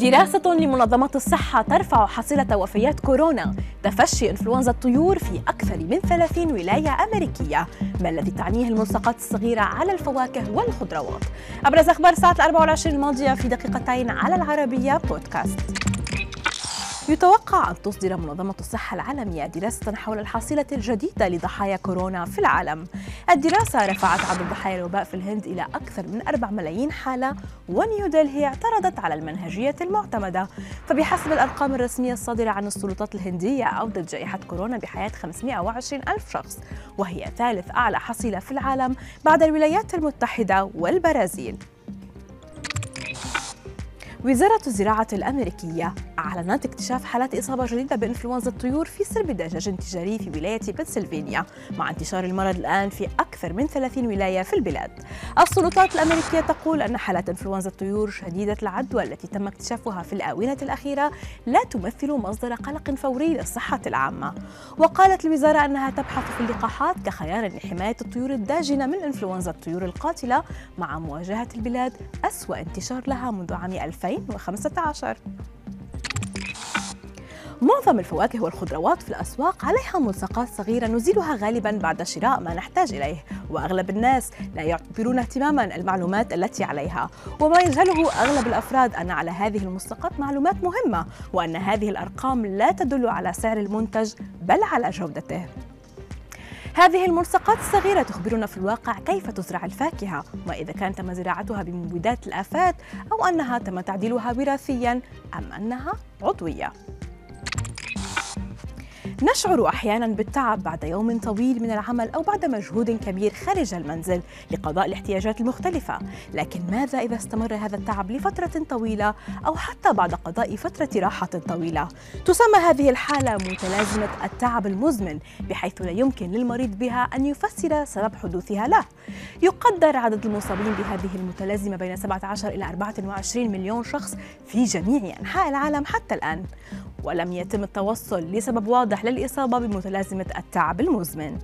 دراسة لمنظمة الصحة ترفع حصيلة وفيات كورونا تفشي إنفلونزا الطيور في أكثر من 30 ولاية أمريكية. ما الذي تعنيه الملصقات الصغيرة على الفواكه والخضروات؟ أبرز أخبار الساعة 24 الماضية في دقيقتين على العربية بودكاست يتوقع أن تصدر منظمة الصحة العالمية دراسة حول الحصيلة الجديدة لضحايا كورونا في العالم. الدراسة رفعت عدد ضحايا الوباء في الهند إلى أكثر من 4 ملايين حالة ونيودلهي اعترضت على المنهجية المعتمدة. فبحسب الأرقام الرسمية الصادرة عن السلطات الهندية أودت جائحة كورونا بحياة 520 ألف شخص وهي ثالث أعلى حصيلة في العالم بعد الولايات المتحدة والبرازيل. وزارة الزراعة الأمريكية أعلنت اكتشاف حالات إصابة جديدة بإنفلونزا الطيور في سرب دجاج تجاري في ولاية بنسلفانيا مع انتشار المرض الآن في أكثر من 30 ولاية في البلاد. السلطات الأمريكية تقول أن حالات إنفلونزا الطيور شديدة العدوى التي تم اكتشافها في الآونة الأخيرة لا تمثل مصدر قلق فوري للصحة العامة. وقالت الوزارة أنها تبحث في اللقاحات كخيار لحماية الطيور الداجنة من إنفلونزا الطيور القاتلة مع مواجهة البلاد أسوأ انتشار لها منذ عام 2015 معظم الفواكه والخضروات في الأسواق عليها ملصقات صغيرة نزيلها غالبا بعد شراء ما نحتاج إليه وأغلب الناس لا يعتبرون اهتماما المعلومات التي عليها. وما يجهله أغلب الأفراد أن على هذه الملصقات معلومات مهمة وأن هذه الأرقام لا تدل على سعر المنتج بل على جودته. هذه الملصقات الصغيرة تخبرنا في الواقع كيف تزرع الفاكهة وإذا كان تم زراعتها بمبيدات الآفات أو أنها تم تعديلها وراثيا أم أنها عضوية. نشعر أحيانا بالتعب بعد يوم طويل من العمل أو بعد مجهود كبير خارج المنزل لقضاء الاحتياجات المختلفة. لكن ماذا إذا استمر هذا التعب لفترة طويلة أو حتى بعد قضاء فترة راحة طويلة؟ تسمى هذه الحالة متلازمة التعب المزمن بحيث لا يمكن للمريض بها أن يفسر سبب حدوثها له. يقدر عدد المصابين بهذه المتلازمة بين 17 إلى 24 مليون شخص في جميع أنحاء العالم حتى الآن. ولم يتم التوصل لسبب واضح للإصابة بمتلازمة التعب المزمن.